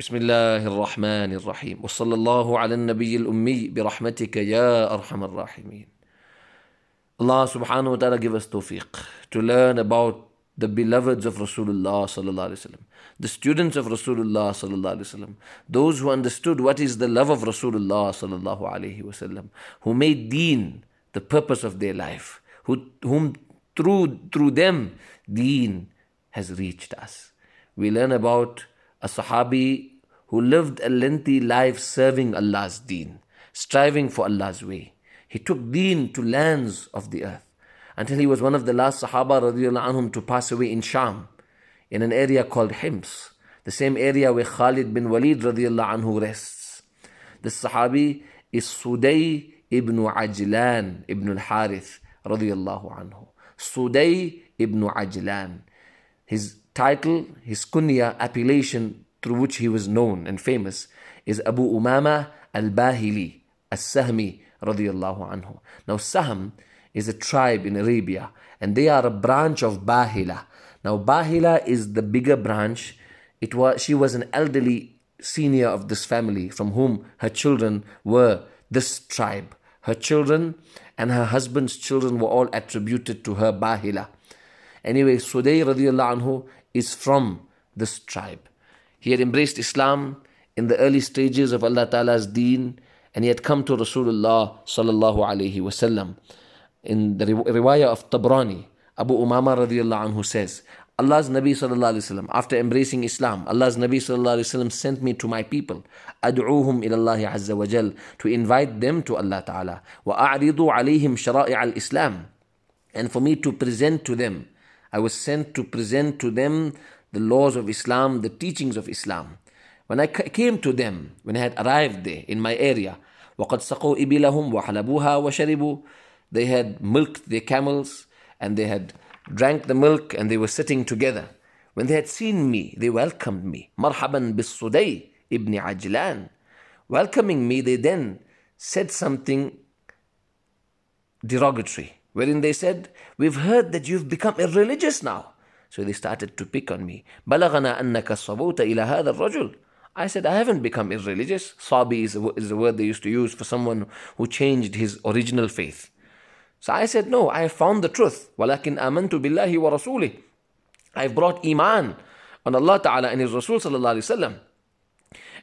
بسم الله الرحمن الرحيم وصلى الله على النبي الأمي برحمتك يا أرحم الراحمين Allah subhanahu wa ta'ala give us tawfiq to learn about the beloveds of Rasulullah sallallahu alaihi wasallam, the students of Rasulullah sallallahu alaihi wasallam, those who understood what is the love of Rasulullah sallallahu alaihi wasallam, who made deen the purpose of their life, who, whom through, through them deen has reached us. We learn about a Sahabi who lived a lengthy life serving Allah's deen, striving for Allah's way. He took deen to lands of the earth until he was one of the last Sahaba anhum to pass away in Sham, in an area called Hims, the same area where Khalid bin Walid anhu rests. This Sahabi is Suday ibn Ajlan ibn al-Harith radiallahu anhu. Suday ibn Ajlan. His title, his kunya, appellation through which he was known and famous is Abu Umama al-Bahili al-Sahmi radiallahu anhu. Now Sahm is a tribe in Arabia and they are a branch of Bahila. Now Bahila is the bigger branch. It was she was an elderly senior of this family from whom her children were this tribe. Her children and her husband's children were all attributed to her Bahila. Anyway, Sudayy radiallahu anhu is from this tribe. He had embraced Islam in the early stages of Allah Ta'ala's deen and he had come to Rasulullah sallallahu alayhi wasallam. In the riwayah of Tabrani, Abu Umama radiallahu anhu says, Allah's Nabi sallallahu alayhi wasallam, after embracing Islam, Allah's Nabi sallallahu alayhi wasallam sent me to my people, ad'uhum ilallahi azza wa jal, to invite them to Allah ta'ala, wa a'ridu alayhim shara'i al-Islam, and for me to present to them I was sent to present to them the laws of Islam, the teachings of Islam. When I came to them, when I had arrived there in my area, وَقَدْ سَقُوا إِبِلَهُمْ وَحَلَبُوهَا وَشَرِبُوا They had milked their camels and they had drank the milk and they were sitting together. When they had seen me, they welcomed me. مَرْحَبًا بِالصُّدَيْ ibn Ajlan. Welcoming me, they then said something derogatory, wherein they said, We've heard that you've become irreligious now. So they started to pick on me. بلغنا أنك صبوت إلى هذا الرجل I said, I haven't become irreligious. Sabi is a, is a word they used to use for someone who changed his original faith. So I said, No, I have found the truth. وَلَكِنْ آمَنْتُ بِاللَّهِ وَرَسُولِهِ I've brought Iman on Allah Ta'ala and His Rasul Sallallahu Alaihi Wasallam.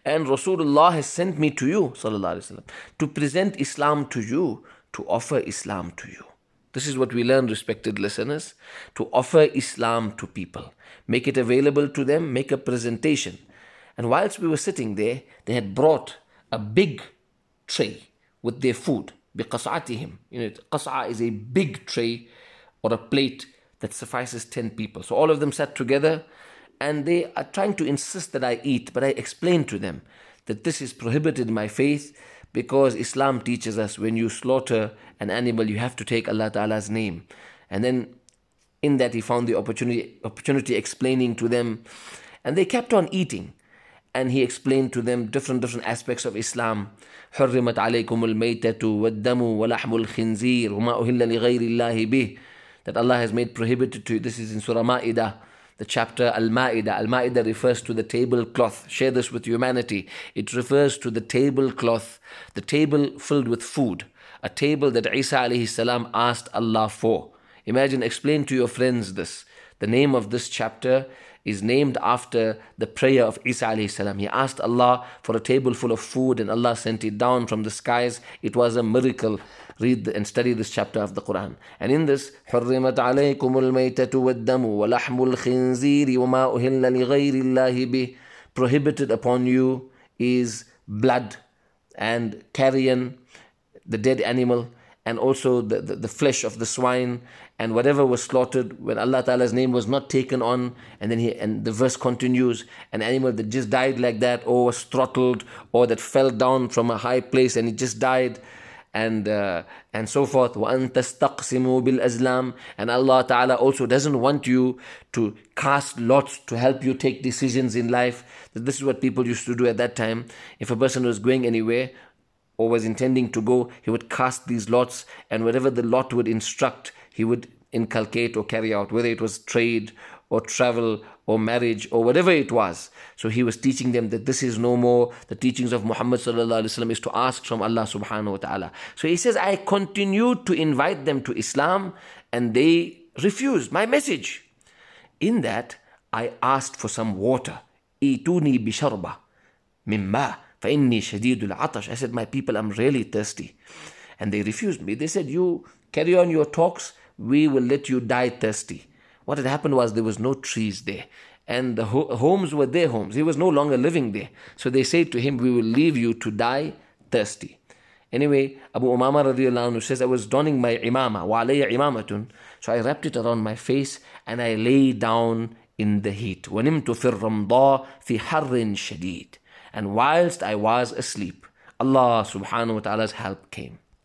And Rasulullah has sent me to you, Sallallahu Alaihi Wasallam, to present Islam to you, to offer Islam to you. This is what we learn, respected listeners, to offer Islam to people, make it available to them, make a presentation. And whilst we were sitting there, they had brought a big tray with their food, biqas'atihim. You know, qas'a is a big tray or a plate that suffices 10 people. So all of them sat together and they are trying to insist that I eat, but I explained to them that this is prohibited in my faith because Islam teaches us when you slaughter an animal, you have to take Allah Ta'ala's name. And then in that he found the opportunity opportunity explaining to them. And they kept on eating and he explained to them different different aspects of Islam. حرمت عليكم الميتة والدم ولحم الخنزير وما أهل لغير الله به that Allah has made prohibited to you. This is in Surah Ma'idah, the chapter Al Ma'idah. Al Ma'idah refers to the tablecloth. Share this with humanity. It refers to the tablecloth, the table filled with food, a table that Isa alayhi salam asked Allah for. Imagine, explain to your friends this. The name of this chapter is named after the prayer of Isa alayhi salam. He asked Allah for a table full of food and Allah sent it down from the skies. It was a miracle. Read and study this chapter of the Quran. And in this, حرمت عليكم الميتة والدم ولحم الخنزير وما أهل لغير الله به Prohibited upon you is blood and carrion, the dead animal, and also the, the, the, flesh of the swine and whatever was slaughtered when Allah Ta'ala's name was not taken on and then he and the verse continues an animal that just died like that or was throttled or that fell down from a high place and it just died and uh, and so forth وَأَن تَسْتَقْسِمُوا بِالْأَزْلَامِ and Allah Ta'ala also doesn't want you to cast lots to help you take decisions in life this is what people used to do at that time if a person was going anywhere or was intending to go, he would cast these lots, and whatever the lot would instruct, he would inculcate or carry out, whether it was trade or travel or marriage or whatever it was. So he was teaching them that this is no more the teachings of Muhammad is to ask from Allah subhanahu wa ta'ala. So he says, I continued to invite them to Islam and they refused my message. In that, I asked for some water. Ituni bisharba mimma فإني شديد العطش. I said, my people, I'm really thirsty. And they refused me. They said, you carry on your talks, we will let you die thirsty. What had happened was there was no trees there. And the ho- homes were their homes. He was no longer living there. So they said to him, We will leave you to die thirsty. Anyway, Abu Umama radiallahu anhu says, I was donning my imama, wa alayya imamatun. So I wrapped it around my face and I lay down in the heat. وَنِمْتُ فِي الرَّمْضَى فِي حَرٍ شَدِيدٍ and whilst I was asleep, Allah subhanahu wa ta'ala's help came.